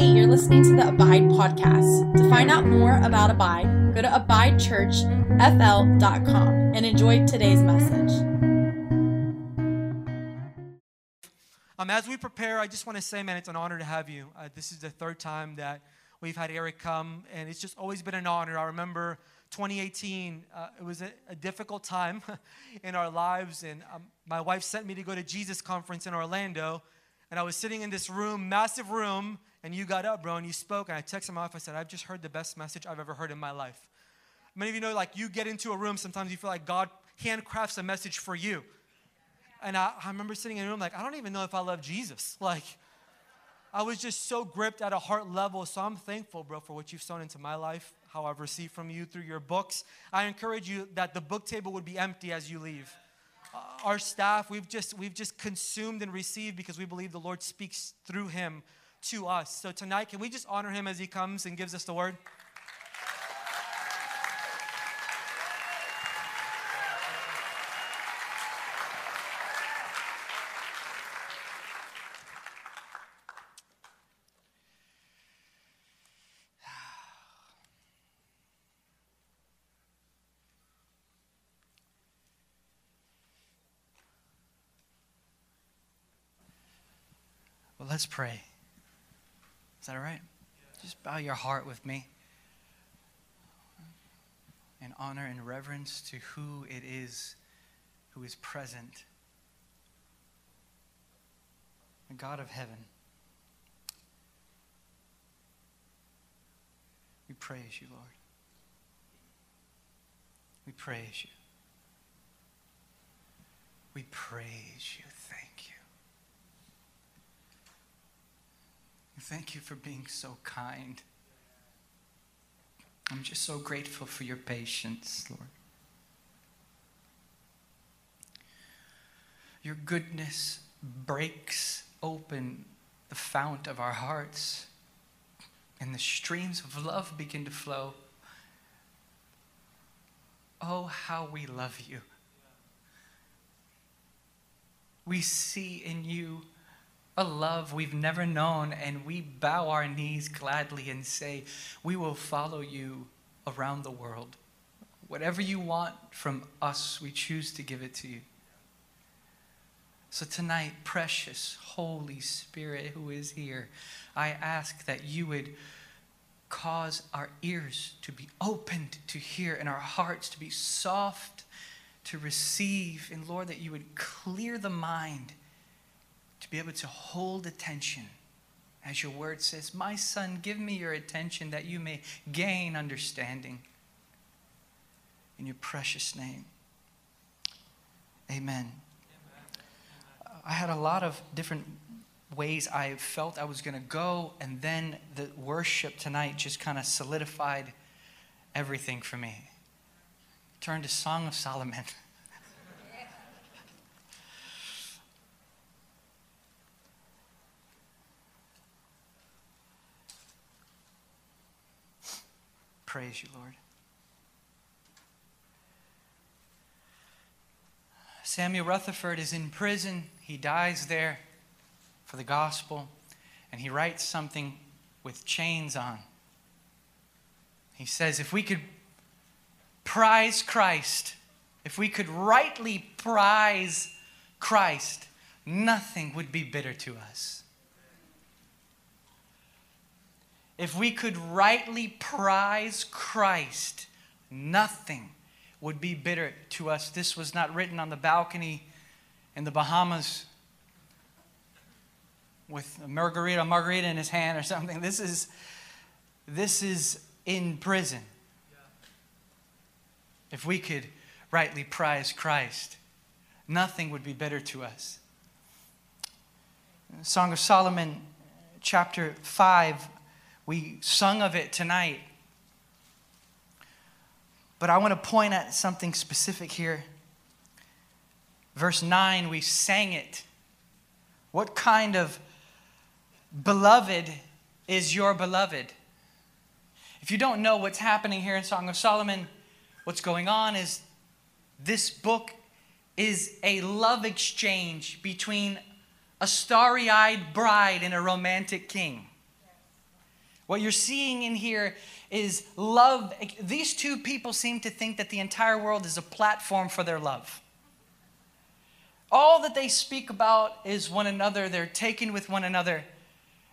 Hey, you're listening to the Abide podcast. To find out more about Abide, go to abidechurchfl.com and enjoy today's message. Um, as we prepare, I just want to say, man, it's an honor to have you. Uh, this is the third time that we've had Eric come, and it's just always been an honor. I remember 2018, uh, it was a, a, difficult time in our lives, and um, my wife sent me to go to Jesus Conference in Orlando, and I was sitting in this room, massive room, and you got up, bro, and you spoke, and I texted my wife, I said, I've just heard the best message I've ever heard in my life. Many of you know, like, you get into a room, sometimes you feel like God handcrafts a message for you. And I, I remember sitting in a room like, I don't even know if I love Jesus. Like, I was just so gripped at a heart level. So I'm thankful, bro, for what you've sown into my life, how I've received from you through your books. I encourage you that the book table would be empty as you leave. Uh, our staff, we've just we've just consumed and received because we believe the Lord speaks through him to us. So tonight, can we just honor him as he comes and gives us the word? Let's pray. Is that all right? Just bow your heart with me in honor and reverence to who it is who is present. The God of heaven. We praise you, Lord. We praise you. We praise you. Thank you for being so kind. I'm just so grateful for your patience, Lord. Your goodness breaks open the fount of our hearts, and the streams of love begin to flow. Oh, how we love you. We see in you a love we've never known, and we bow our knees gladly and say, We will follow you around the world. Whatever you want from us, we choose to give it to you. So tonight, precious Holy Spirit who is here, I ask that you would cause our ears to be opened to hear and our hearts to be soft to receive. And Lord, that you would clear the mind to be able to hold attention. As your word says, My son, give me your attention that you may gain understanding. In your precious name. Amen. I had a lot of different ways I felt I was going to go, and then the worship tonight just kind of solidified everything for me. Turn to Song of Solomon. Praise you, Lord. Samuel Rutherford is in prison. He dies there for the gospel, and he writes something with chains on. He says, If we could prize Christ, if we could rightly prize Christ, nothing would be bitter to us. If we could rightly prize Christ, nothing would be bitter to us. This was not written on the balcony in the Bahamas with a margarita, margarita in his hand or something. This is, this is in prison. If we could rightly prize Christ, nothing would be bitter to us. Song of Solomon, chapter 5, we sung of it tonight. But I want to point at something specific here. Verse 9, we sang it. What kind of beloved is your beloved? If you don't know what's happening here in Song of Solomon, what's going on is this book is a love exchange between a starry eyed bride and a romantic king. What you're seeing in here is love. These two people seem to think that the entire world is a platform for their love. All that they speak about is one another, they're taken with one another.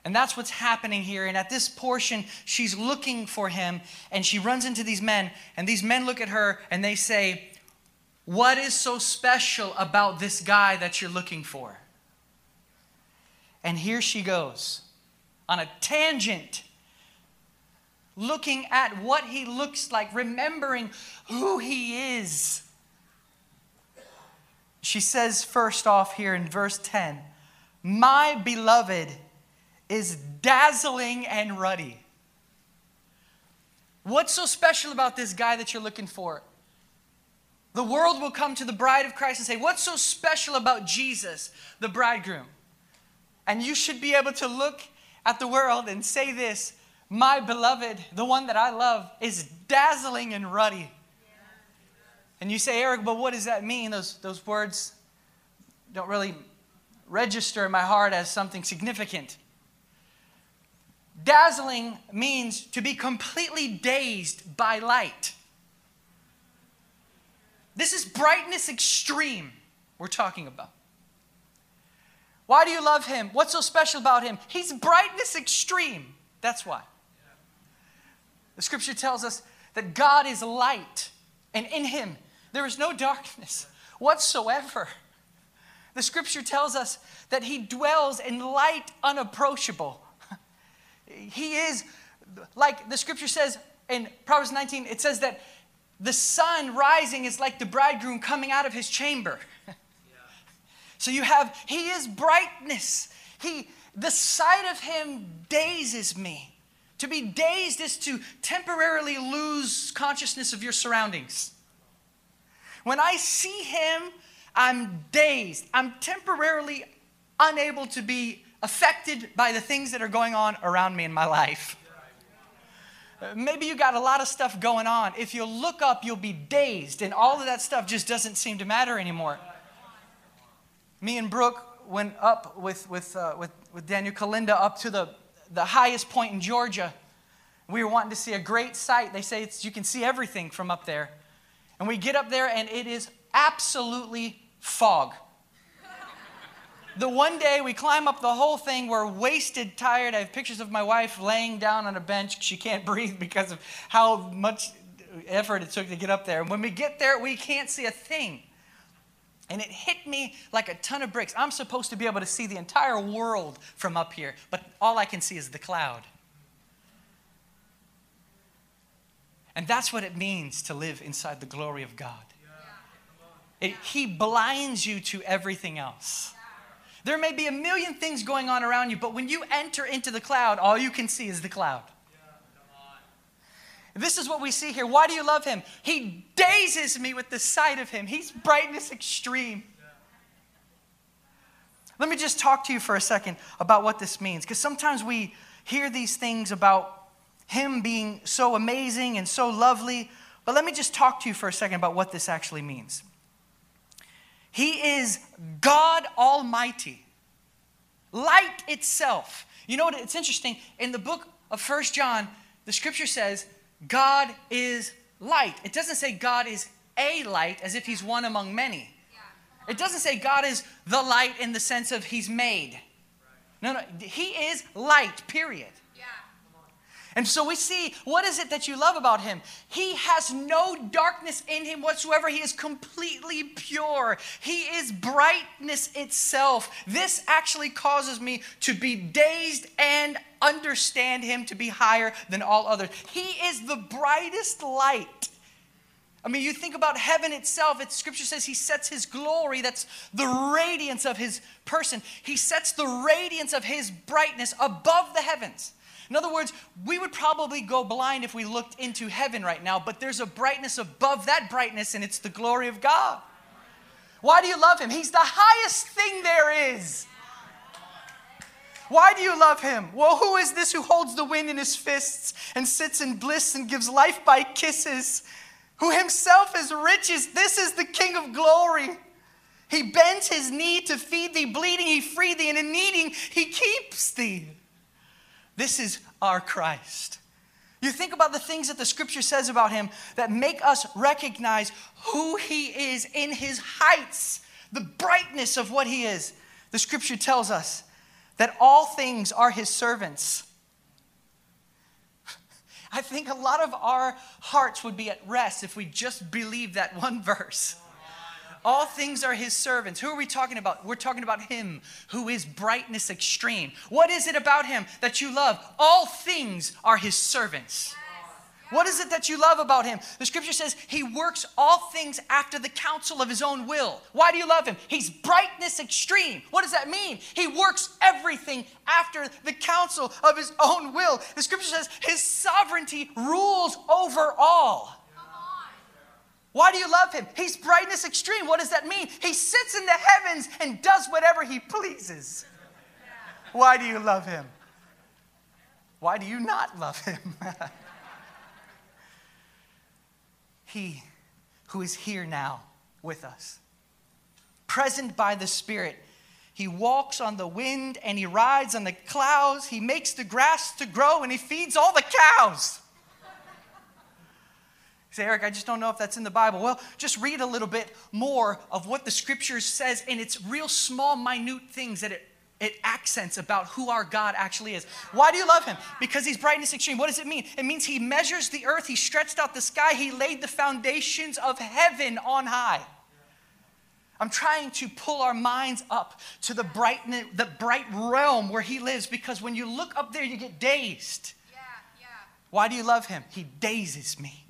And that's what's happening here. And at this portion, she's looking for him and she runs into these men. And these men look at her and they say, What is so special about this guy that you're looking for? And here she goes on a tangent, looking at what he looks like, remembering who he is. She says, first off, here in verse 10, My beloved is dazzling and ruddy. What's so special about this guy that you're looking for? The world will come to the bride of Christ and say, What's so special about Jesus, the bridegroom? And you should be able to look at the world and say this My beloved, the one that I love, is dazzling and ruddy. And you say, Eric, but what does that mean? Those, those words don't really register in my heart as something significant. Dazzling means to be completely dazed by light. This is brightness extreme we're talking about. Why do you love him? What's so special about him? He's brightness extreme. That's why. The scripture tells us that God is light, and in him there is no darkness whatsoever. The scripture tells us that he dwells in light unapproachable. He is, like the scripture says in Proverbs 19, it says that the sun rising is like the bridegroom coming out of his chamber. So you have, he is brightness. He, the sight of him dazes me. To be dazed is to temporarily lose consciousness of your surroundings. When I see him, I'm dazed. I'm temporarily unable to be affected by the things that are going on around me in my life. Maybe you got a lot of stuff going on. If you look up, you'll be dazed, and all of that stuff just doesn't seem to matter anymore. Me and Brooke went up with, with, uh, with, with Daniel Kolenda up to the, the highest point in Georgia. We were wanting to see a great sight. They say you can see everything from up there. And we get up there, and it is absolutely fog. The one day we climb up the whole thing, we're wasted, tired. I have pictures of my wife laying down on a bench. She can't breathe because of how much effort it took to get up there. And when we get there, we can't see a thing. And it hit me like a ton of bricks. I'm supposed to be able to see the entire world from up here, but all I can see is the cloud. And that's what it means to live inside the glory of God. It, he blinds you to everything else. There may be a million things going on around you, but when you enter into the cloud, all you can see is the cloud. This is what we see here. Why do you love him? He dazes me with the sight of him. He's brightness extreme. Let me just talk to you for a second about what this means, because sometimes we hear these things about him being so amazing and so lovely, but let me just talk to you for a second about what this actually means. He is God Almighty, light itself. You know what? It's interesting. In the book of First John, the scripture says, God is light. It doesn't say God is a light as if he's one among many. It doesn't say God is the light in the sense of he's made. No, no, he is light, period. And so we see what is it that you love about him? He has no darkness in him whatsoever. He is completely pure. He is brightness itself. This actually causes me to be dazed and understand him to be higher than all others. He is the brightest light. I mean, you think about heaven itself, it, scripture says he sets his glory, that's the radiance of his person. He sets the radiance of his brightness above the heavens. In other words, we would probably go blind if we looked into heaven right now, but there's a brightness above that brightness, and it's the glory of God. Why do you love him? He's the highest thing there is. Why do you love him? Well, who is this who holds the wind in his fists and sits in bliss and gives life by kisses? Who himself is riches. This is the King of glory. He bends his knee to feed thee, bleeding, he freed thee, and in needing, he keeps thee. This is our Christ. You think about the things that the scripture says about him that make us recognize who he is in his heights, the brightness of what he is. The scripture tells us that all things are his servants. I think a lot of our hearts would be at rest if we just believed that one verse. All things are his servants. Who are we talking about? We're talking about him who is brightness extreme. What is it about him that you love? All things are his servants. What is it that you love about him? The scripture says he works all things after the counsel of his own will. Why do you love him? He's brightness extreme. What does that mean? He works everything after the counsel of his own will. The scripture says his sovereignty rules over all. Why do you love him? He's brightness extreme. What does that mean? He sits in the heavens and does whatever he pleases. Why do you love him? Why do you not love him? he who is here now with us, present by the Spirit. He walks on the wind and he rides on the clouds. He makes the grass to grow and he feeds all the cows. Say, Eric, I just don't know if that's in the Bible. Well, just read a little bit more of what the scripture says, and it's real small, minute things that it, it accents about who our God actually is. Why do you love him? Because he's brightness extreme. What does it mean? It means he measures the earth, he stretched out the sky, he laid the foundations of heaven on high. I'm trying to pull our minds up to the bright, the bright realm where he lives because when you look up there, you get dazed. Yeah, yeah. Why do you love him? He dazes me.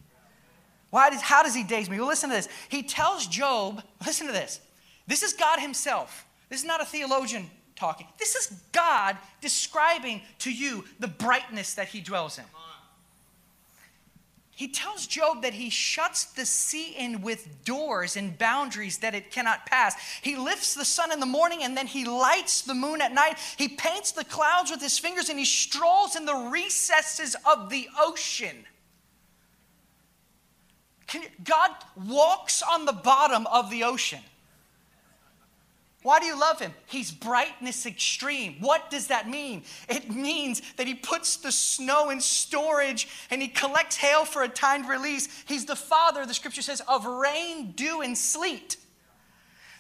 Why does, how does he daze me? Well, listen to this. He tells Job, listen to this. This is God himself. This is not a theologian talking. This is God describing to you the brightness that he dwells in. He tells Job that he shuts the sea in with doors and boundaries that it cannot pass. He lifts the sun in the morning and then he lights the moon at night. He paints the clouds with his fingers and he strolls in the recesses of the ocean. Can, God walks on the bottom of the ocean. Why do you love him? He's brightness extreme. What does that mean? It means that he puts the snow in storage and he collects hail for a timed release. He's the father, the scripture says, of rain, dew, and sleet.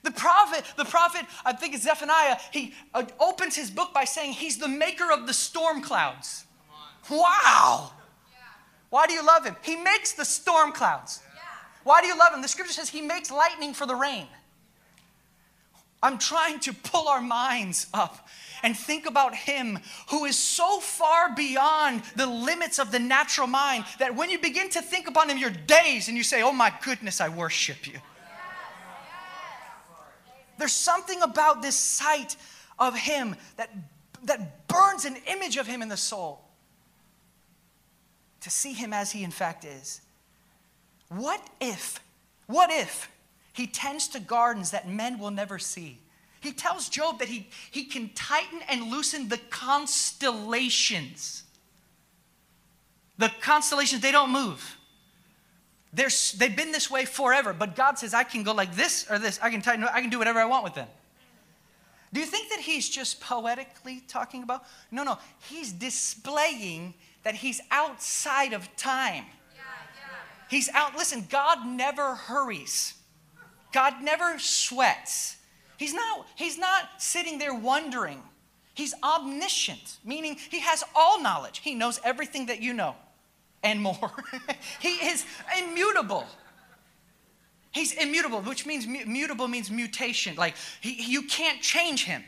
The prophet, the prophet, I think it's Zephaniah, he uh, opens his book by saying he's the maker of the storm clouds. Wow. Why do you love him? He makes the storm clouds. Why do you love him? The scripture says he makes lightning for the rain. I'm trying to pull our minds up and think about him who is so far beyond the limits of the natural mind that when you begin to think upon him, you're dazed and you say, Oh my goodness, I worship you. There's something about this sight of him that, that burns an image of him in the soul to see him as he in fact is. What if, what if he tends to gardens that men will never see? He tells Job that he, he can tighten and loosen the constellations. The constellations, they don't move. They're, they've been this way forever, but God says, I can go like this or this. I can tighten, I can do whatever I want with them. Do you think that he's just poetically talking about? No, no. He's displaying that he's outside of time. He's out. Listen, God never hurries. God never sweats. He's not, he's not sitting there wondering. He's omniscient, meaning he has all knowledge. He knows everything that you know and more. he is immutable. He's immutable, which means mutable means mutation. Like he, you can't change him.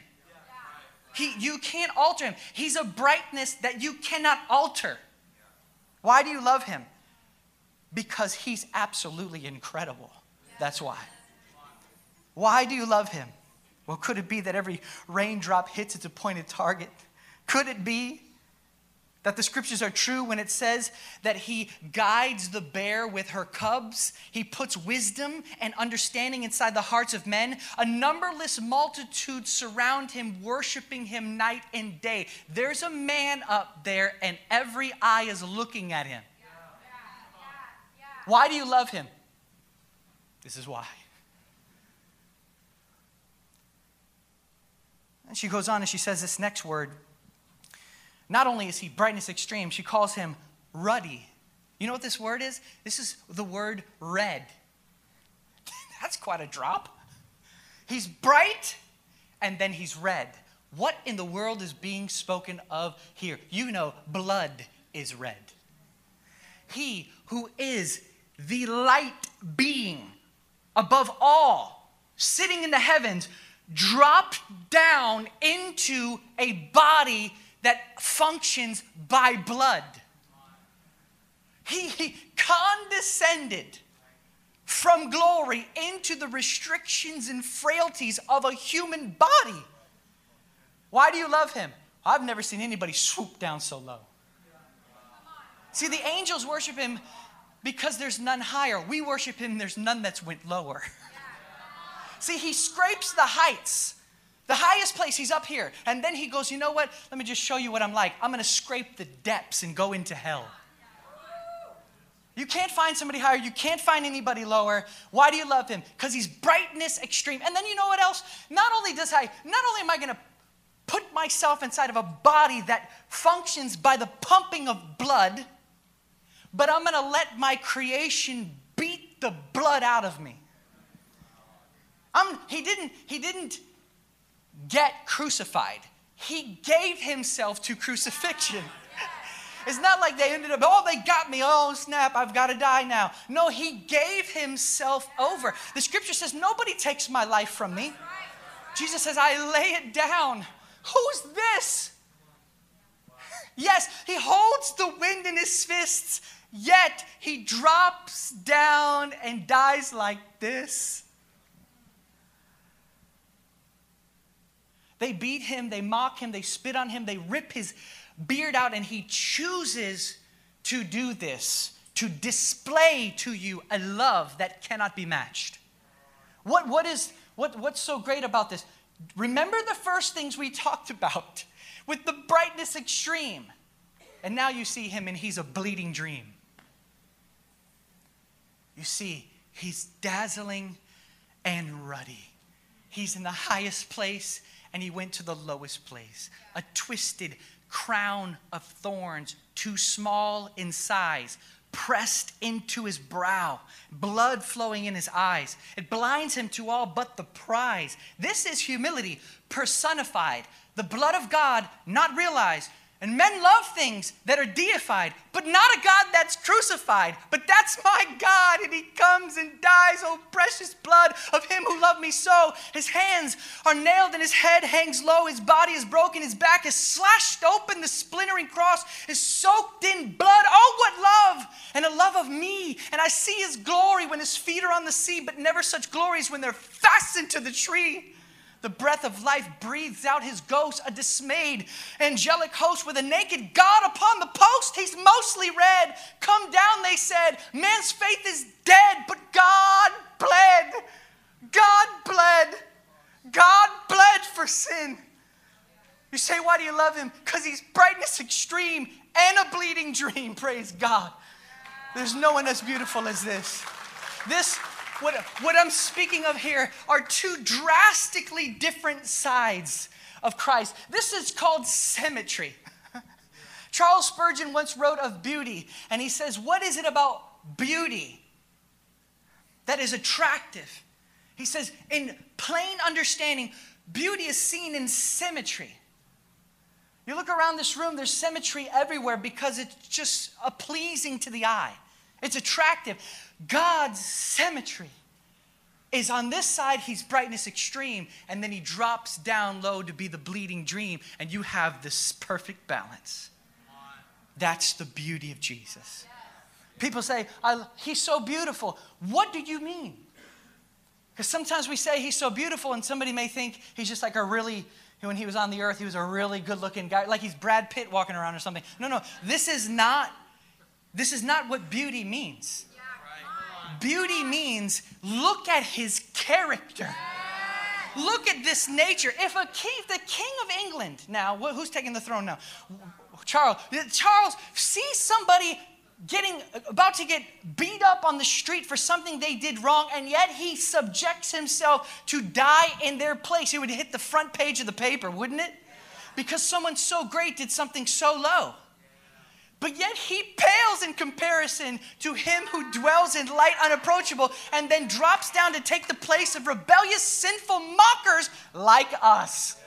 He, you can't alter him. He's a brightness that you cannot alter. Why do you love him? Because he's absolutely incredible. That's why. Why do you love him? Well, could it be that every raindrop hits its appointed target? Could it be that the scriptures are true when it says that he guides the bear with her cubs. He puts wisdom and understanding inside the hearts of men. A numberless multitude surround him, worshiping him night and day. There's a man up there, and every eye is looking at him. Why do you love him? This is why. And she goes on and she says this next word Not only is he brightness extreme, she calls him ruddy. You know what this word is? This is the word red. That's quite a drop. He's bright and then he's red. What in the world is being spoken of here? You know, blood is red. He who is the light being above all, sitting in the heavens, dropped down into a body that functions by blood. He, he condescended from glory into the restrictions and frailties of a human body. Why do you love him? I've never seen anybody swoop down so low. See, the angels worship him because there's none higher. We worship him, there's none that's went lower. See, he scrapes the heights. The highest place, he's up here. And then he goes, You know what? Let me just show you what I'm like. I'm going to scrape the depths and go into hell. You can't find somebody higher. You can't find anybody lower. Why do you love him? Because he's brightness extreme. And then you know what else? Not only does I, not only am I going to put myself inside of a body that functions by the pumping of blood, but I'm going to let my creation beat the blood out of me. I'm, he didn't, he didn't get crucified. He gave himself to crucifixion. It's not like they ended up, oh, they got me. Oh, snap, I've got to die now. No, he gave himself over. The scripture says, nobody takes my life from me. Jesus says, I lay it down. Who's this? Yes, he holds the wind in his fists, yet he drops down and dies like this. They beat him, they mock him, they spit on him, they rip his beard out, and he chooses to do this to display to you a love that cannot be matched. What, what is, what, what's so great about this? Remember the first things we talked about with the brightness extreme. And now you see him and he's a bleeding dream. You see, he's dazzling and ruddy. He's in the highest place and he went to the lowest place. A twisted, crown of thorns, too small in size, pressed into his brow, blood flowing in his eyes. It blinds him to all but the prize. This is humility personified, the blood of God not realized, and men love things that are deified, but not a God that's crucified. But that's my God, and He comes and dies, oh precious blood of Him who loved me so. His hands are nailed, and His head hangs low. His body is broken, His back is slashed open. The splintering cross is soaked in blood. Oh, what love! And a love of me. And I see His glory when His feet are on the sea, but never such glories when they're fastened to the tree. The breath of life breathes out his ghost, a dismayed angelic host with a naked God upon the post. He's mostly red. Come down, they said. Man's faith is dead, but God bled. God bled. God bled for sin. You say, why do you love him? Because he's brightness extreme and a bleeding dream. Praise God. There's no one as beautiful as this. This what, what I'm speaking of here are two drastically different sides of Christ. This is called symmetry. Charles Spurgeon once wrote of beauty, and he says, What is it about beauty that is attractive? He says, In plain understanding, beauty is seen in symmetry. You look around this room, there's symmetry everywhere because it's just pleasing to the eye. It's attractive. God's symmetry is on this side, he's brightness extreme, and then he drops down low to be the bleeding dream, and you have this perfect balance. That's the beauty of Jesus. People say, He's so beautiful. What do you mean? Because sometimes we say he's so beautiful, and somebody may think he's just like a really, when he was on the earth, he was a really good looking guy, like he's Brad Pitt walking around or something. No, no, this is not, this is not what beauty means. Beauty means look at his character. Look at this nature. If a king, the king of England, now who's taking the throne now? Charles. Charles sees somebody getting about to get beat up on the street for something they did wrong and yet he subjects himself to die in their place it would hit the front page of the paper wouldn't it because someone so great did something so low. But yet he pales in comparison to him who dwells in light unapproachable and then drops down to take the place of rebellious, sinful mockers like us.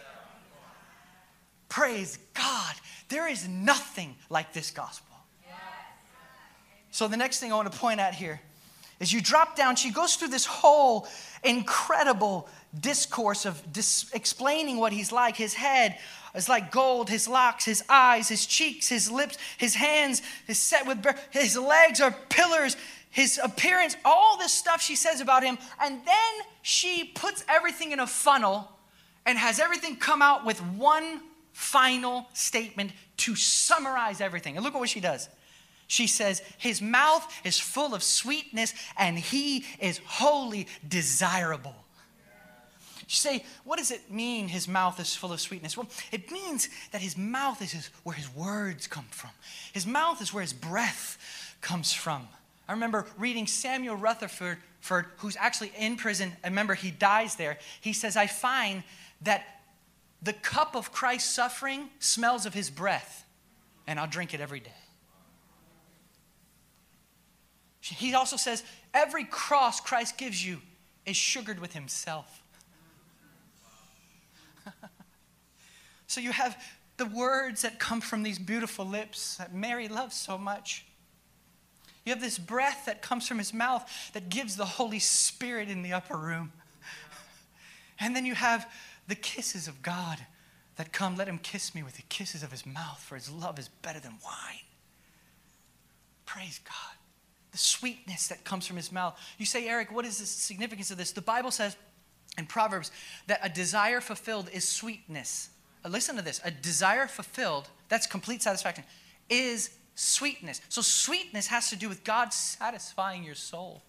Praise God. There is nothing like this gospel. So, the next thing I want to point out here is you drop down, she goes through this whole incredible discourse of dis- explaining what he's like. His head is like gold, his locks, his eyes, his cheeks, his lips, his hands is set with, his legs are pillars, his appearance, all this stuff she says about him. And then she puts everything in a funnel and has everything come out with one final statement to summarize everything. And look at what she does. She says, His mouth is full of sweetness and he is wholly desirable. You say, what does it mean his mouth is full of sweetness? Well, it means that his mouth is his, where his words come from. His mouth is where his breath comes from. I remember reading Samuel Rutherford, who's actually in prison. I remember he dies there. He says, I find that the cup of Christ's suffering smells of his breath, and I'll drink it every day. He also says, every cross Christ gives you is sugared with himself. So you have the words that come from these beautiful lips that Mary loves so much. You have this breath that comes from his mouth that gives the Holy Spirit in the upper room. And then you have the kisses of God that come. Let him kiss me with the kisses of his mouth, for his love is better than wine. Praise God the sweetness that comes from his mouth. You say, Eric, what is the significance of this? The Bible says in Proverbs that a desire fulfilled is sweetness. Uh, listen to this a desire fulfilled, that's complete satisfaction, is sweetness. So, sweetness has to do with God satisfying your soul.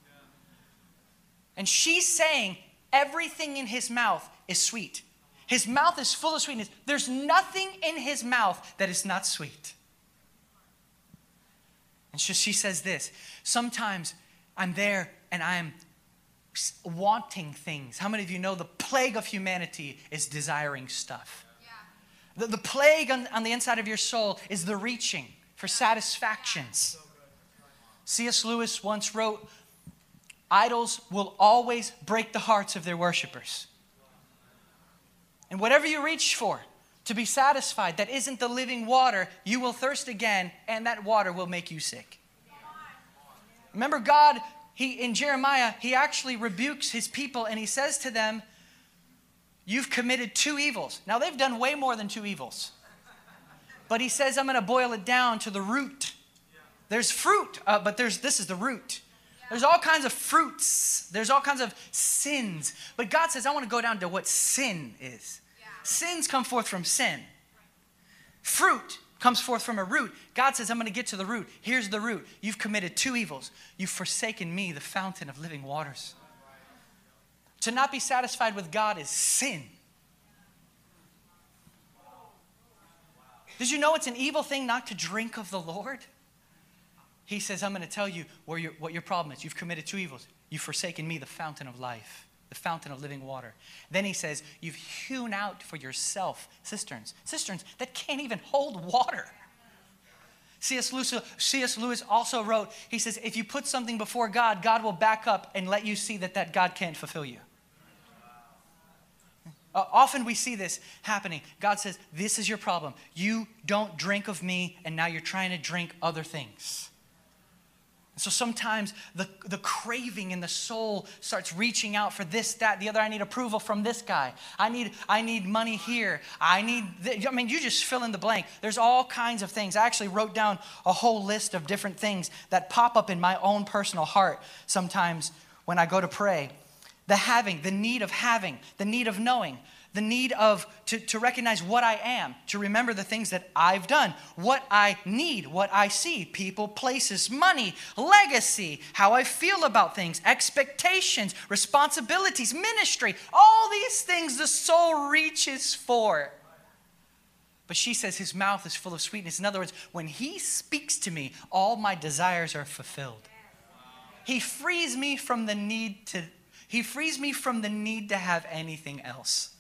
And she's saying everything in his mouth is sweet. His mouth is full of sweetness. There's nothing in his mouth that is not sweet. And so she says this Sometimes I'm there and I am wanting things. How many of you know the plague of humanity is desiring stuff? The, the plague on, on the inside of your soul is the reaching for satisfactions. C.S. Lewis once wrote, Idols will always break the hearts of their worshipers. And whatever you reach for, to be satisfied that isn't the living water, you will thirst again, and that water will make you sick. Remember, God, he, in Jeremiah, he actually rebukes his people and he says to them, You've committed two evils. Now, they've done way more than two evils. But he says, I'm going to boil it down to the root. There's fruit, uh, but there's, this is the root. There's all kinds of fruits. There's all kinds of sins. But God says, I want to go down to what sin is. Sins come forth from sin. Fruit comes forth from a root. God says, I'm going to get to the root. Here's the root. You've committed two evils. You've forsaken me, the fountain of living waters. To not be satisfied with God is sin. Did you know it's an evil thing not to drink of the Lord? He says, I'm going to tell you your, what your problem is. You've committed two evils. You've forsaken me, the fountain of life the fountain of living water. Then he says, You've hewn out for yourself cisterns, cisterns that can't even hold water. C.S. Lewis, C.S. Lewis also wrote, he says, if you put something before God, God will back up and let you see that that God can't fulfill you. Uh, often we see this happening. God says, This is your problem. You don't drink of me, and now you're trying to drink other things. So sometimes the, the craving in the soul starts reaching out for this, that, the other. I need approval from this guy. I need, I need money here. I need, th- I mean, you just fill in the blank. There's all kinds of things. I actually wrote down a whole list of different things that pop up in my own personal heart sometimes when I go to pray. The having, the need of having, the need of knowing, the need of to, to recognize what I am, to remember the things that I've done, what I need, what I see, people, places, money, legacy, how I feel about things, expectations, responsibilities, ministry, all these things the soul reaches for. But she says his mouth is full of sweetness. In other words, when he speaks to me, all my desires are fulfilled. He frees me from the need to he frees me from the need to have anything else.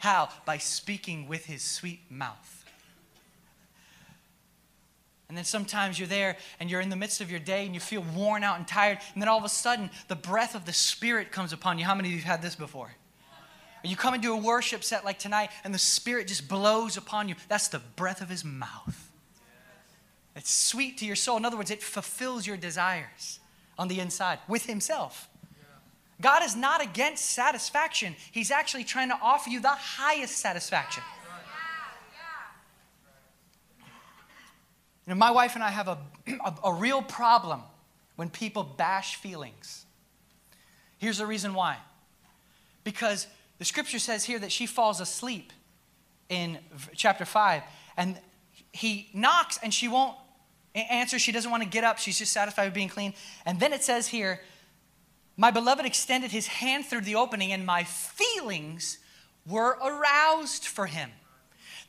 How? By speaking with his sweet mouth. And then sometimes you're there and you're in the midst of your day and you feel worn out and tired. And then all of a sudden, the breath of the Spirit comes upon you. How many of you have had this before? You come into a worship set like tonight and the Spirit just blows upon you. That's the breath of His mouth. It's sweet to your soul. In other words, it fulfills your desires on the inside with Himself. God is not against satisfaction, He's actually trying to offer you the highest satisfaction. You know, my wife and I have a, a, a real problem when people bash feelings. Here's the reason why. Because the scripture says here that she falls asleep in chapter 5, and he knocks and she won't answer. She doesn't want to get up. She's just satisfied with being clean. And then it says here, My beloved extended his hand through the opening, and my feelings were aroused for him.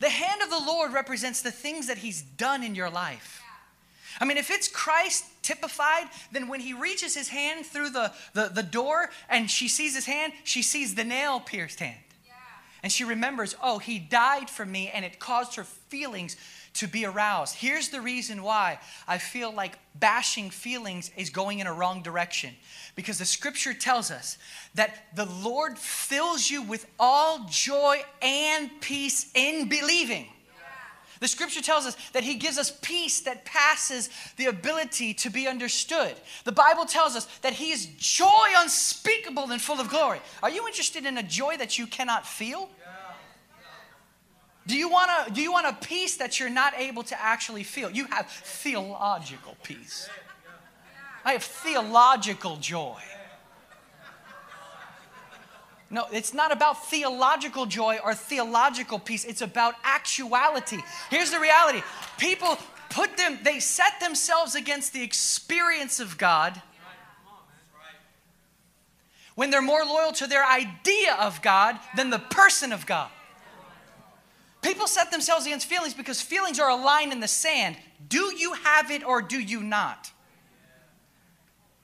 The hand of the Lord represents the things that He's done in your life. I mean, if it's Christ typified, then when He reaches His hand through the, the, the door and she sees His hand, she sees the nail pierced hand. And she remembers, oh, He died for me, and it caused her feelings to be aroused. Here's the reason why I feel like bashing feelings is going in a wrong direction. Because the scripture tells us that the Lord fills you with all joy and peace in believing. The scripture tells us that he gives us peace that passes the ability to be understood. The Bible tells us that he is joy unspeakable and full of glory. Are you interested in a joy that you cannot feel? Do you want a, do you want a peace that you're not able to actually feel? You have theological peace. I have theological joy. No, it's not about theological joy or theological peace. It's about actuality. Here's the reality people put them, they set themselves against the experience of God when they're more loyal to their idea of God than the person of God. People set themselves against feelings because feelings are a line in the sand. Do you have it or do you not?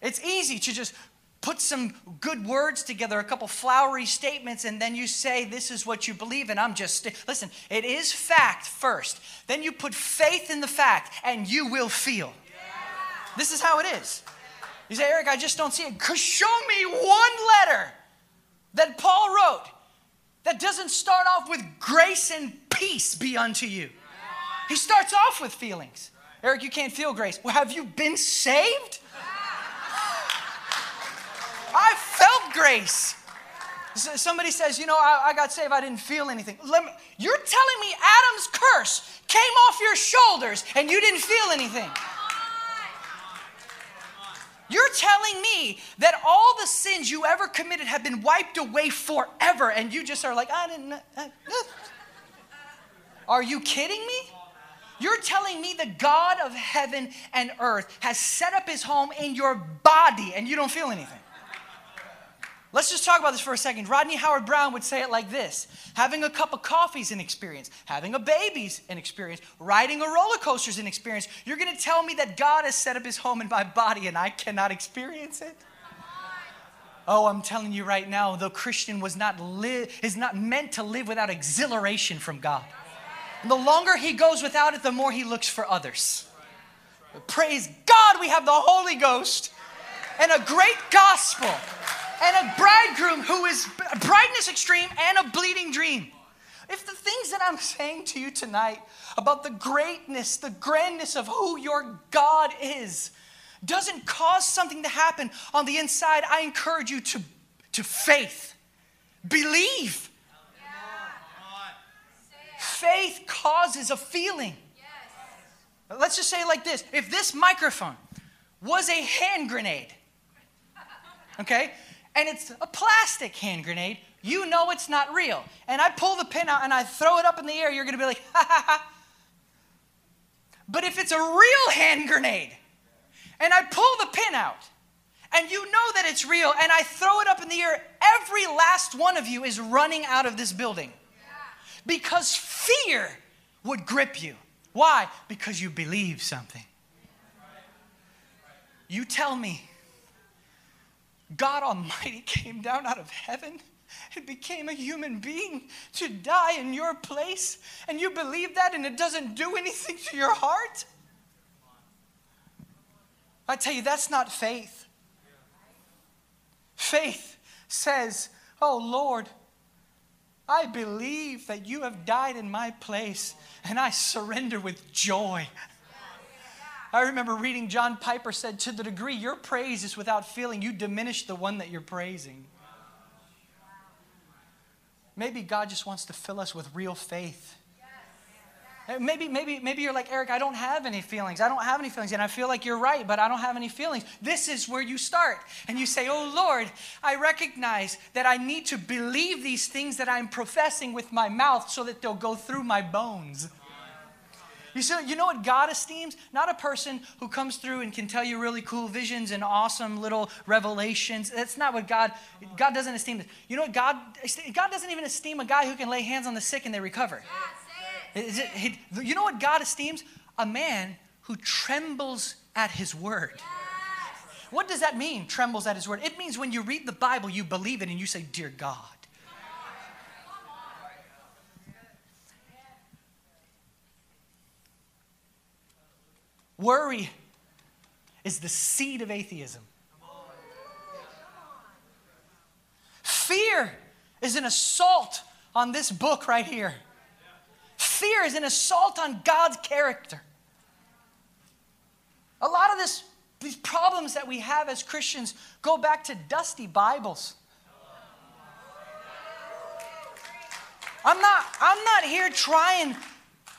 It's easy to just put some good words together, a couple flowery statements, and then you say, This is what you believe, and I'm just. Listen, it is fact first. Then you put faith in the fact, and you will feel. This is how it is. You say, Eric, I just don't see it. Show me one letter that Paul wrote that doesn't start off with grace and peace be unto you. He starts off with feelings. Eric, you can't feel grace. Well, have you been saved? I felt grace. Somebody says, you know, I, I, got saved, I didn't feel anything. Me, you're telling me Adam's curse came off your shoulders and you didn't feel anything. You're telling me that all the sins you ever committed have been wiped away forever, and you just are like, I didn't. Uh, uh. Are you kidding me? You're telling me the God of heaven and earth has set up his home in your body, and you don't feel anything. Let's just talk about this for a second. Rodney Howard Browne would say it like this Having a cup of coffee is an experience, having a baby's an experience, riding a roller coaster is an experience. You're going to tell me that God has set up his home in my body and I cannot experience it? Oh, I'm telling you right now, the Christian was not live is not meant to live without exhilaration from God. And the longer he goes without it, the more he looks for others. Praise God, we have the Holy Ghost and a great gospel and a bridegroom who is brightness extreme and a bleeding dream. If the things that I'm saying to you tonight about the greatness, the grandness of who your God is, doesn't cause something to happen on the inside, I encourage you to, to faith. Believe. Faith causes a feeling. Let's just say it like this if this microphone was a hand grenade, okay, and it's a plastic hand grenade, you know it's not real. And I pull the pin out and I throw it up in the air, you're gonna be like, ha ha ha. But if it's a real hand grenade and I pull the pin out and you know that it's real and I throw it up in the air, every last one of you is running out of this building because fear would grip you. Why? Because you believe something. You tell me God Almighty came down out of heaven and became a human being to die in your place, and you believe that and it doesn't do anything to your heart? I tell you, that's not faith. Faith says, Oh Lord, I believe that you have died in my place, and I surrender with joy. I remember reading John Piper said, To the degree your praise is without feeling, you diminish the one that you're praising. Maybe God just wants to fill us with real faith. Uh, maybe, maybe, maybe you're like, Eric, I don't have any feelings. I don't have any feelings. And I feel like you're right, but I don't have any feelings. This is where you start. And you say, Oh Lord, I recognize that I need to believe these things that I'm professing with my mouth so that they'll go through my bones. You, see, you know what God esteems? Not a person who comes through and can tell you really cool visions and awesome little revelations. That's not what God, God doesn't esteem. This. You know what God, God doesn't even esteem a guy who can lay hands on the sick and they recover. Is you know what God esteems? A man who trembles at his word. What does that mean, trembles at his word? It means when you read the Bible, you believe it and you say, Dear God. Worry is the seed of atheism. Fear is an assault on this book right here. Fear is an assault on God's character. A lot of this, these problems that we have as Christians go back to dusty Bibles. I'm not, I'm not here trying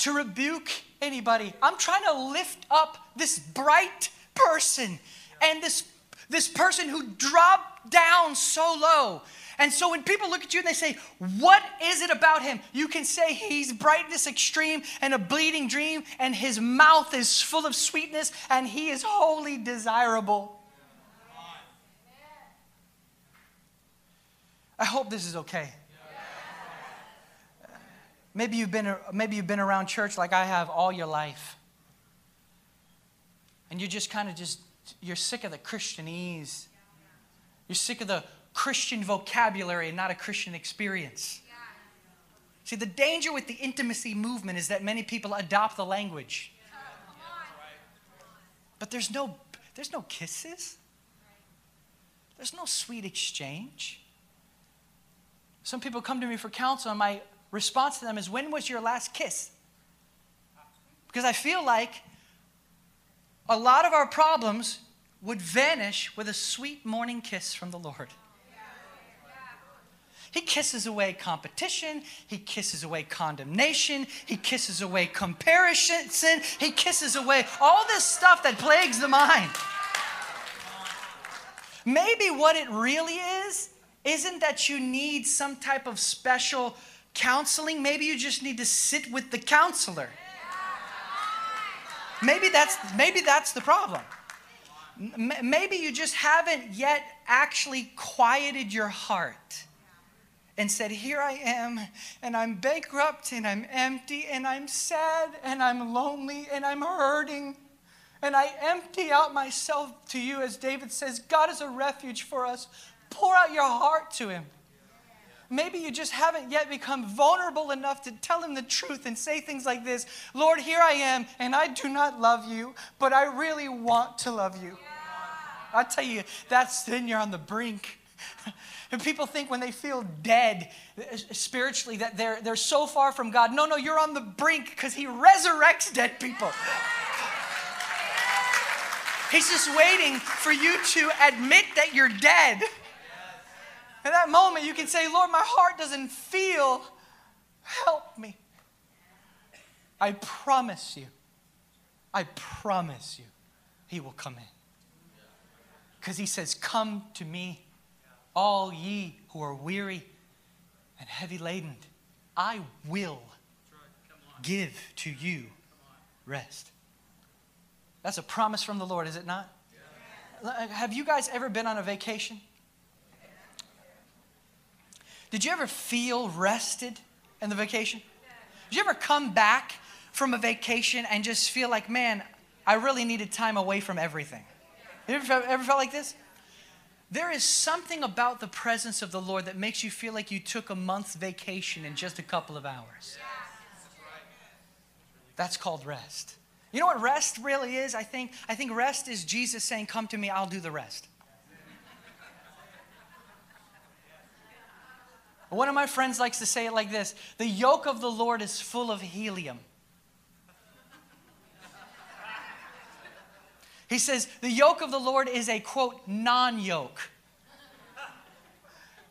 to rebuke anybody. I'm trying to lift up this bright person and this, this person who dropped down so low. And so when people look at you and they say, What is it about him? You can say he's brightness extreme and a bleeding dream, and his mouth is full of sweetness, and he is wholly desirable. I hope this is okay. Maybe you've been, maybe you've been around church like I have all your life. And you're just kind of just, you're sick of the Christianese. You're sick of the Christian vocabulary and not a Christian experience. See, the danger with the intimacy movement is that many people adopt the language. But there's no, there's no kisses. There's no sweet exchange. Some people come to me for counsel, and my response to them is, When was your last kiss? Because I feel like a lot of our problems would vanish with a sweet morning kiss from the Lord. He kisses away competition. He kisses away condemnation. He kisses away comparison. He kisses away all this stuff that plagues the mind. Maybe what it really is isn't that you need some type of special counseling. Maybe you just need to sit with the counselor. Maybe that's, maybe that's the problem. Maybe you just haven't yet actually quieted your heart and said, Here I am, and I'm bankrupt, and I'm empty, and I'm sad, and I'm lonely, and I'm hurting. And I empty out myself to you, as David says, God is a refuge for us. Pour out your heart to Him. Maybe you just haven't yet become vulnerable enough to tell him the truth and say things like this Lord, here I am, and I do not love you, but I really want to love you. I tell you, that's then you're on the brink. And people think when they feel dead uh, spiritually that they're, they're so far from God. No, no, you're on the brink because He resurrects dead people. He's just waiting for you to admit that you're dead. In that moment, you can say, Lord, my heart doesn't feel. Help me. I promise you, I promise you, He will come in. Because He says, Come to me, all ye who are weary and heavy laden. I will give to you rest. That's a promise from the Lord, is it not? Have you guys ever been on a vacation? Did you ever feel rested in the vacation? Did you ever come back from a vacation and just feel like, man, I really needed time away from everything? You ever, ever felt like this? There is something about the presence of the Lord that makes you feel like you took a month's vacation in just a couple of hours. That's called rest. You know what rest really is? I think, I think rest is Jesus saying, Come to me, I'll do the rest. One of my friends likes to say it like this The yoke of the Lord is full of helium. He says, The yoke of the Lord is a quote, non yoke.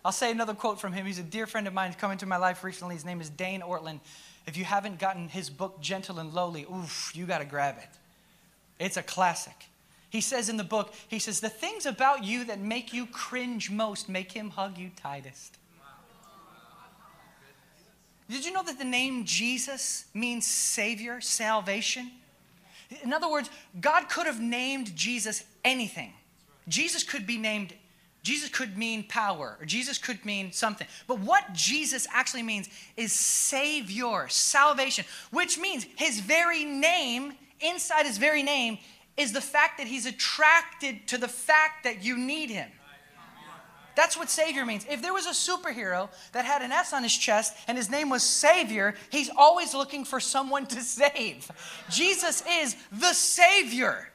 I'll say another quote from him. He's a dear friend of mine, come into my life recently. His name is Dane Ortlund. If you haven't gotten his book, Gentle and Lowly, oof, you got to grab it. It's a classic. He says in the book, he says, The things about you that make you cringe most make him hug you tightest. Did you know that the name Jesus means Savior, salvation? In other words, God could have named Jesus anything. Jesus could be named, Jesus could mean power, or Jesus could mean something. But what Jesus actually means is Savior, salvation, which means his very name, inside his very name, is the fact that he's attracted to the fact that you need him. That's what Savior means. If there was a superhero that had an S on his chest and his name was Savior, he's always looking for someone to save. Jesus is the Savior,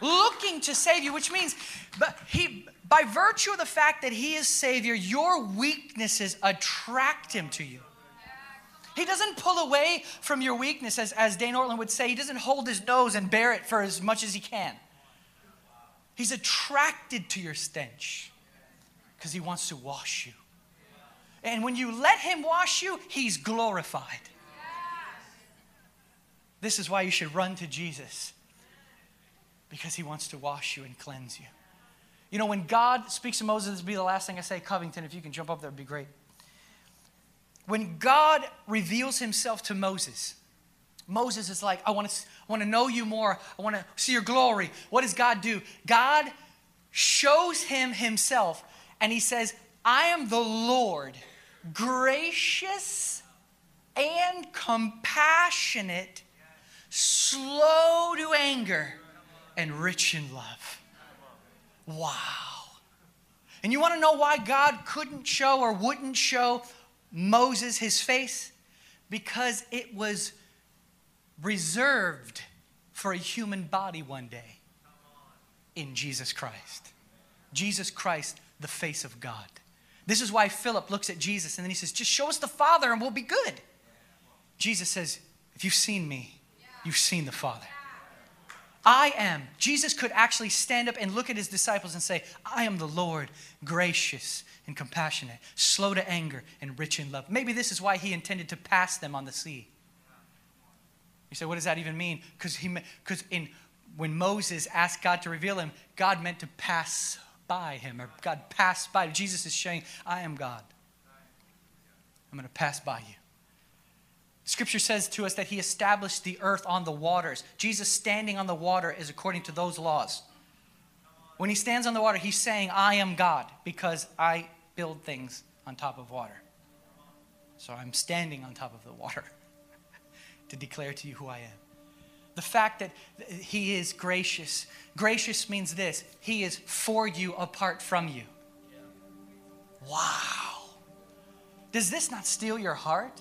looking to save you, which means but he, by virtue of the fact that he is Savior, your weaknesses attract him to you. He doesn't pull away from your weakness, as, Dane Ortlund would say. He doesn't hold his nose and bear it for as much as he can. He's attracted to your stench because he wants to wash you. And when you let him wash you, he's glorified. This is why you should run to Jesus because he wants to wash you and cleanse you. You know, when God speaks to Moses, this will be the last thing I say, Covington, if you can jump up there, would be great. When God reveals himself to Moses, Moses is like, I want to, I want to know you more. I want to see your glory. What does God do? God shows him himself and he says, I am the Lord, gracious and compassionate, slow to anger, and rich in love. Wow. And you want to know why God couldn't show or wouldn't show Moses his face? Because it was reserved for a human body one day in Jesus Christ. Jesus Christ the face of God. This is why Philip looks at Jesus and then he says, Just show us the Father and we'll be good. Jesus says, If you've seen me, you've seen the Father. I am. Jesus could actually stand up and look at his disciples and say, I am the Lord, gracious and compassionate, slow to anger and rich in love. Maybe this is why he intended to pass them on the sea. You say, what does that even mean? Because in when Moses asked God to reveal him, God meant to pass by him, or God passed by. Jesus is saying, I am God. I'm going to pass by you. Scripture says to us that he established the earth on the waters. Jesus standing on the water is according to those laws. When he stands on the water, he's saying, I am God because I build things on top of water. So I'm standing on top of the water to declare to you who I am. The fact that he is gracious. Gracious means this He is for you apart from you. Wow. Does this not steal your heart?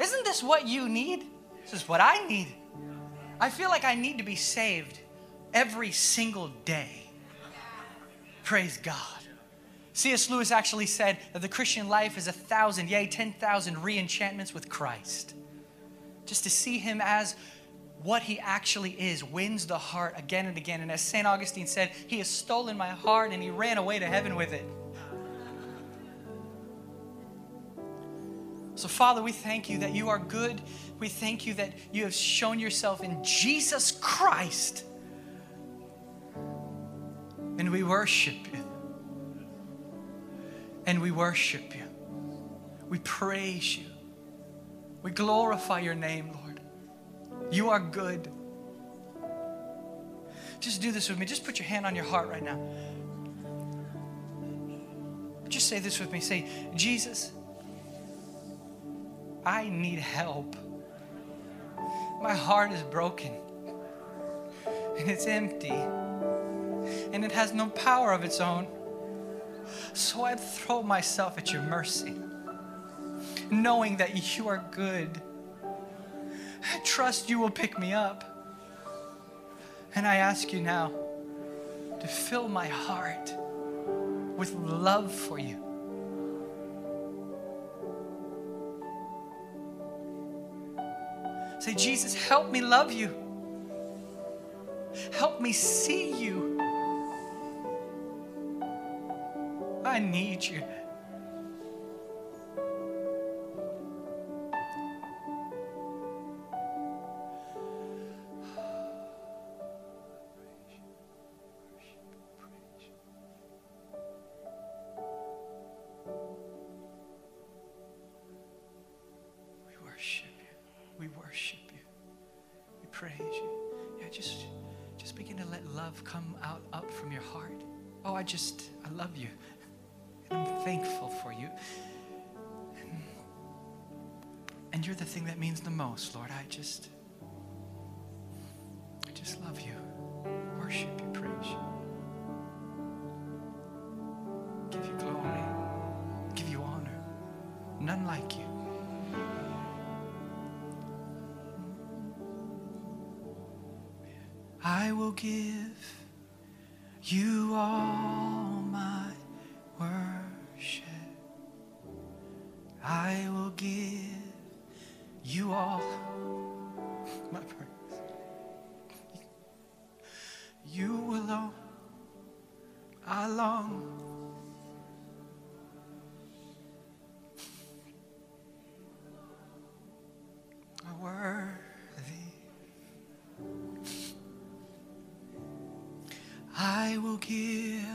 Isn't this what you need? This is what I need. I feel like I need to be saved every single day. Praise God. C.S. Lewis actually said that the Christian life is a thousand, yea, 10,000 re enchantments with Christ. Just to see Him as what he actually is wins the heart again and again. And as St. Augustine said, he has stolen my heart and he ran away to heaven with it. So, Father, we thank you that you are good. We thank you that you have shown yourself in Jesus Christ. And we worship you. And we worship you. We praise you. We glorify your name, Lord. You are good. Just do this with me. Just put your hand on your heart right now. Just say this with me. Say, Jesus, I need help. My heart is broken and it's empty and it has no power of its own. So I throw myself at your mercy, knowing that you are good I trust you will pick me up. And I ask you now to fill my heart with love for you. Say, Jesus, help me love you. Help me see you. I need you. thankful for you. And you're the thing that means the most, Lord. I just, I just love you. forgive.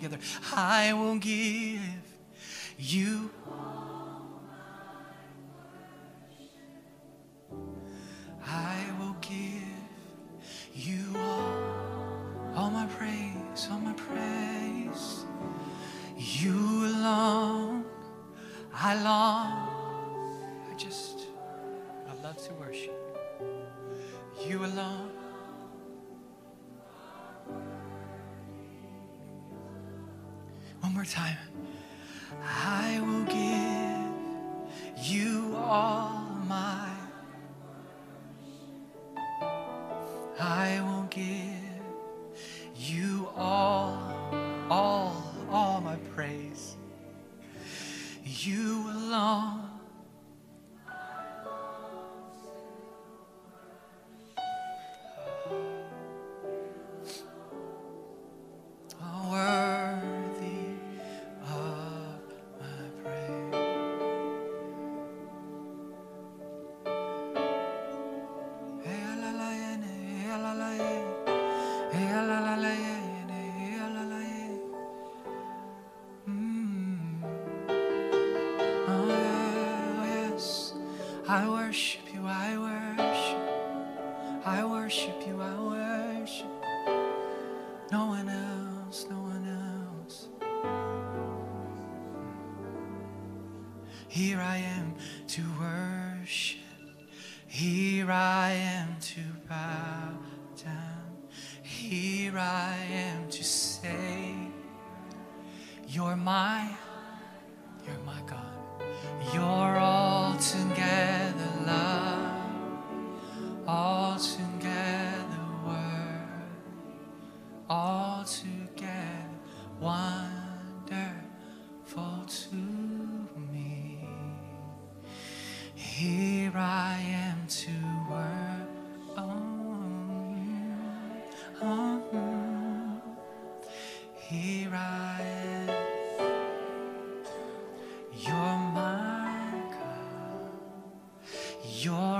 together. I will give you I will give you all, all my praise, all my praise. You alone, I long. I just, I love to worship. You alone. more time. I will give. Your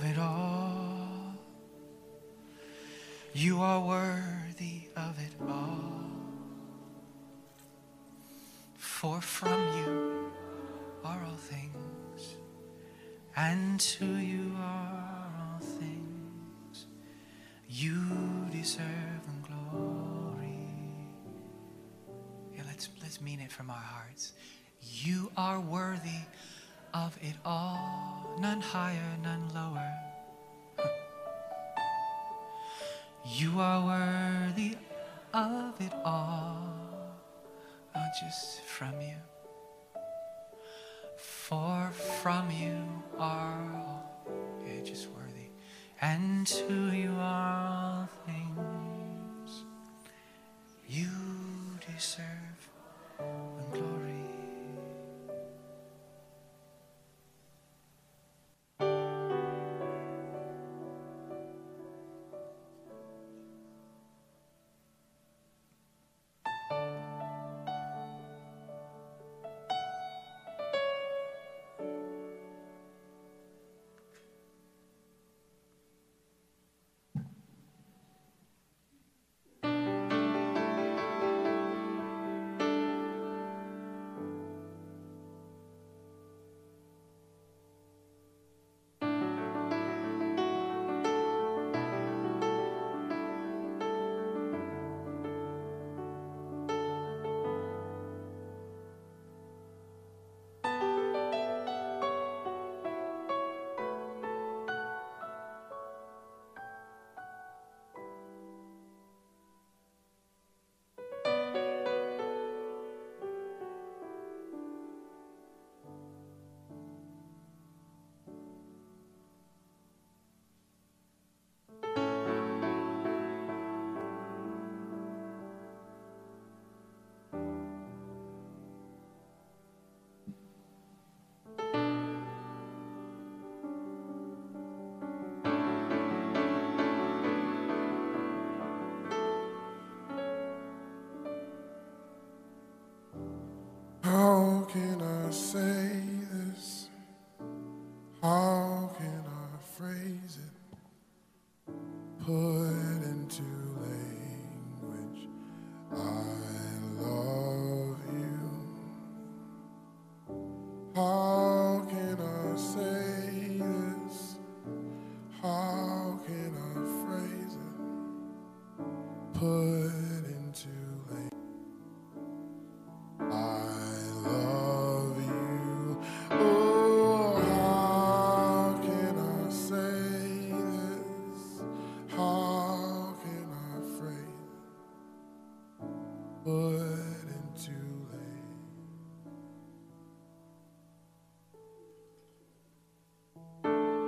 of it all. You are worthy of it all. For from you are all things, and to you are all things. You deserve glory. Yeah, let's let's mean it from our hearts. You are worthy of it all, none higher, none You are worthy of it all, not just from you. For from you are all, yeah, just worthy, and to you are. all can I say put into lay.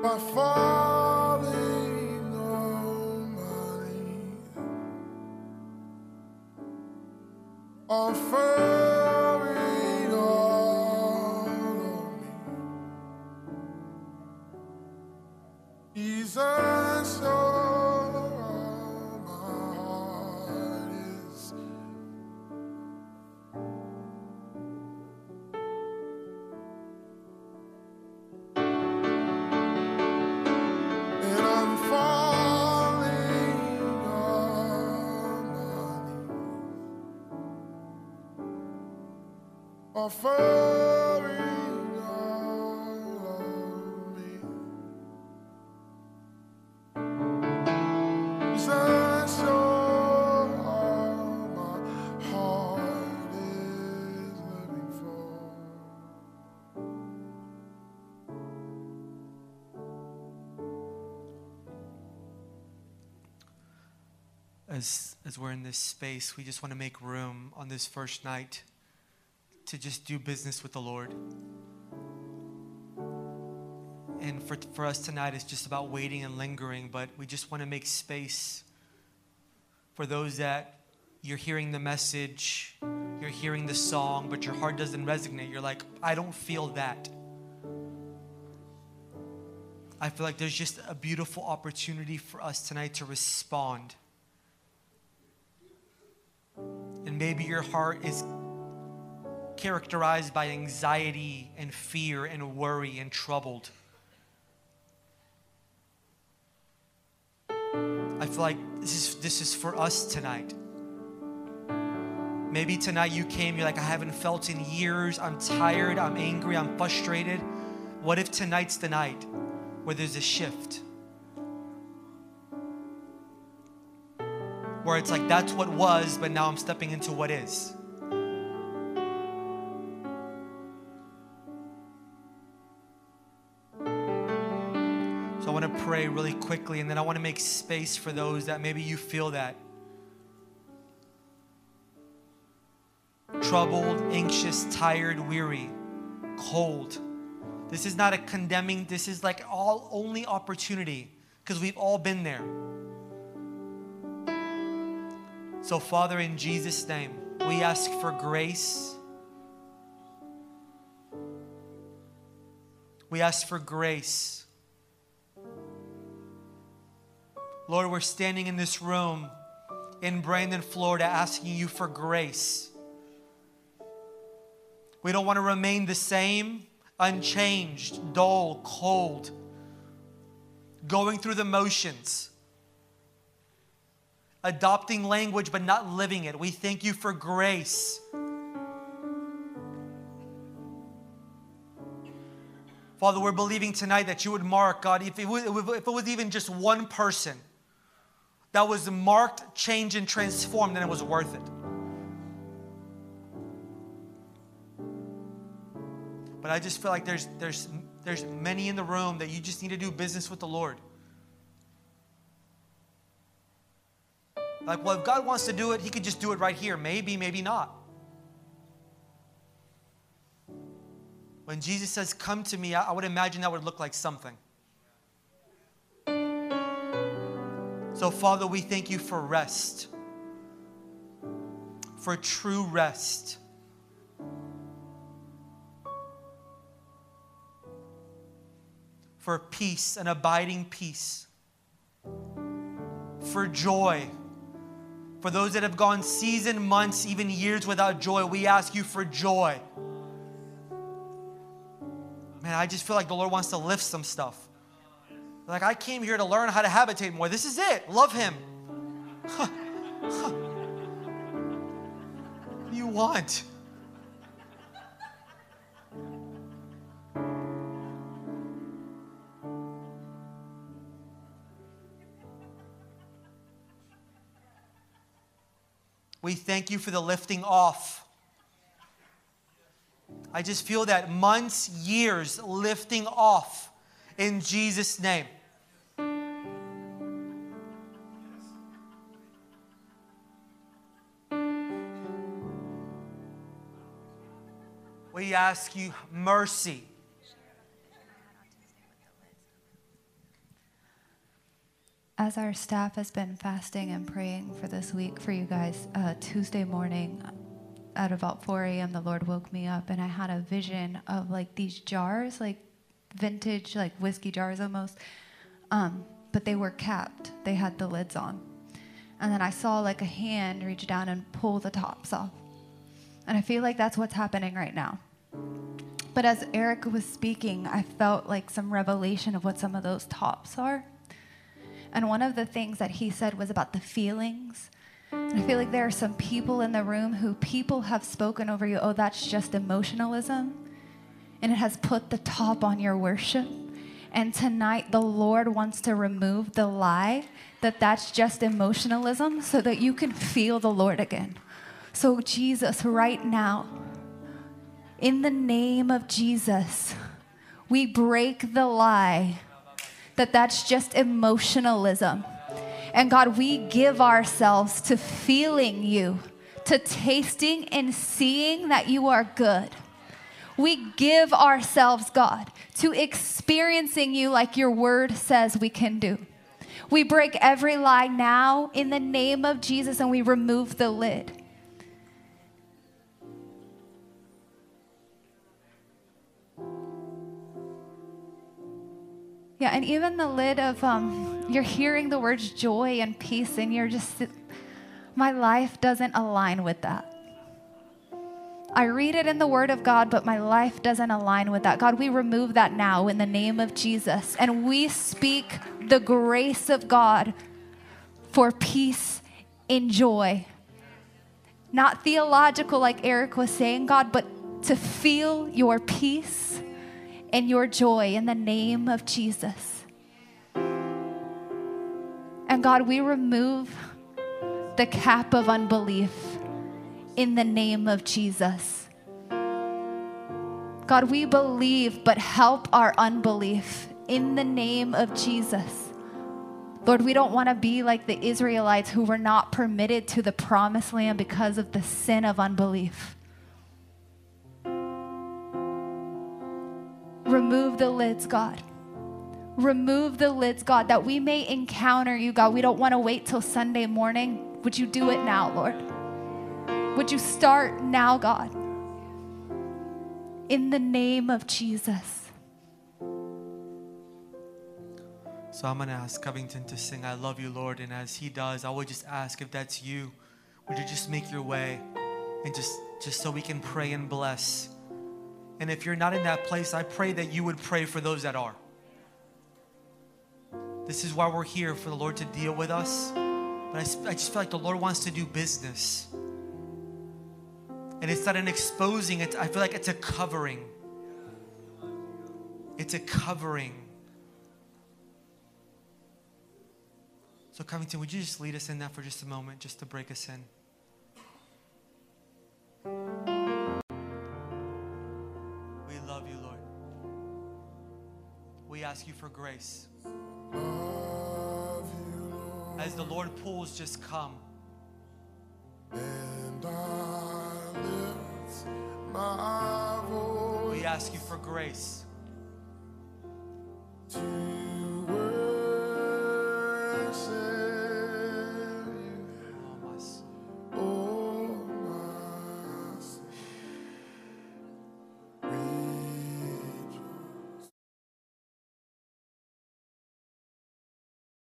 By offering all of me. Is as as we're in this space, we just want to make room on this first night to just do business with the Lord. And for, for us tonight, it's just about waiting and lingering, but we just want to make space for those that you're hearing the message, you're hearing the song, but your heart doesn't resonate. You're like, I don't feel that. I feel like there's just a beautiful opportunity for us tonight to respond. And maybe your heart is characterized by anxiety and fear and worry and troubled. I feel like this is this is for us tonight. Maybe tonight you came, you're like, I haven't felt in years. I'm tired, I'm angry, I'm frustrated. What if tonight's the night where there's a shift? Where it's like, that's what was, but now I'm stepping into what is. Pray really quickly, and then I want to make space for those that maybe you feel that. Troubled, anxious, tired, weary, cold. This is not a condemning, this is like all only opportunity because we've all been there. So, Father, in Jesus' name, we ask for grace. We ask for grace. Lord, we're standing in this room in Brandon, Florida, asking you for grace. We don't want to remain the same, unchanged, dull, cold, going through the motions, adopting language but not living it. We thank you for grace. Father, we're believing tonight that you would mark, God, if it was, if it was even just one person that was marked, changed, and transformed, then it was worth it. But I just feel like there's, there's, there's many in the room that you just need to do business with the Lord. Like, well, if God wants to do it, He could just do it right here. Maybe, maybe not. When Jesus says, Come to me, I, I would imagine that would look like something. So, Father, we thank you for rest, for true rest. For peace, an abiding peace, for joy. For those that have gone season, months, even years without joy, we ask you for joy. Man, I just feel like the Lord wants to lift some stuff. Like, I came here to learn how to habitate more. This is it. Love Him. what do you want? We thank you for the lifting off. I just feel that months, years lifting off in Jesus' name. We ask you mercy. As our staff has been fasting and praying for this week for you guys, uh, Tuesday morning at about 4 a.m., the Lord woke me up and I had a vision of like these jars, like vintage, like whiskey jars almost, um, but they were capped. They had the lids on. And then I saw like a hand reach down and pull the tops off. And I feel like that's what's happening right now. But as Eric was speaking, I felt like some revelation of what some of those tops are. And one of the things that he said was about the feelings. I feel like there are some people in the room who people have spoken over you, oh, that's just emotionalism. And it has put the top on your worship. And tonight, the Lord wants to remove the lie that that's just emotionalism so that you can feel the Lord again. So, Jesus, right now, in the name of Jesus, we break the lie that that's just emotionalism. And God, we give ourselves to feeling you, to tasting and seeing that you are good. We give ourselves, God, to experiencing you like your word says we can do. We break every lie now in the name of Jesus and we remove the lid. Yeah, and even the lid of um, you're hearing the words joy and peace, and you're just, my life doesn't align with that. I read it in the Word of God, but my life doesn't align with that. God, we remove that now in the name of Jesus, and we speak the grace of God for peace in joy. Not theological, like Eric was saying, God, but to feel your peace and your joy in the name of Jesus. And God, we remove the cap of unbelief in the name of Jesus. God, we believe, but help our unbelief in the name of Jesus. Lord, we don't want to be like the Israelites who were not permitted to the promised land because of the sin of unbelief. Remove the lids, God. Remove the lids, God, that we may encounter you, God. We don't want to wait till Sunday morning. Would you do it now, Lord? Would you start now, God? In the name of Jesus. So I'm going to ask Covington to sing I Love You, Lord. And as he does, I would just ask if that's you, would you just make your way and just, just so we can pray and bless. And if you're not in that place, I pray that you would pray for those that are. This is why we're here for the Lord to deal with us. But I, I just feel like the Lord wants to do business. And it's not an exposing, it, I feel like it's a covering. It's a covering. So, Covington, would you just lead us in that for just a moment, just to break us in? We love you, Lord. We ask you for grace. Love you, Lord, As the Lord pulls, just come. We ask you for grace. To worship.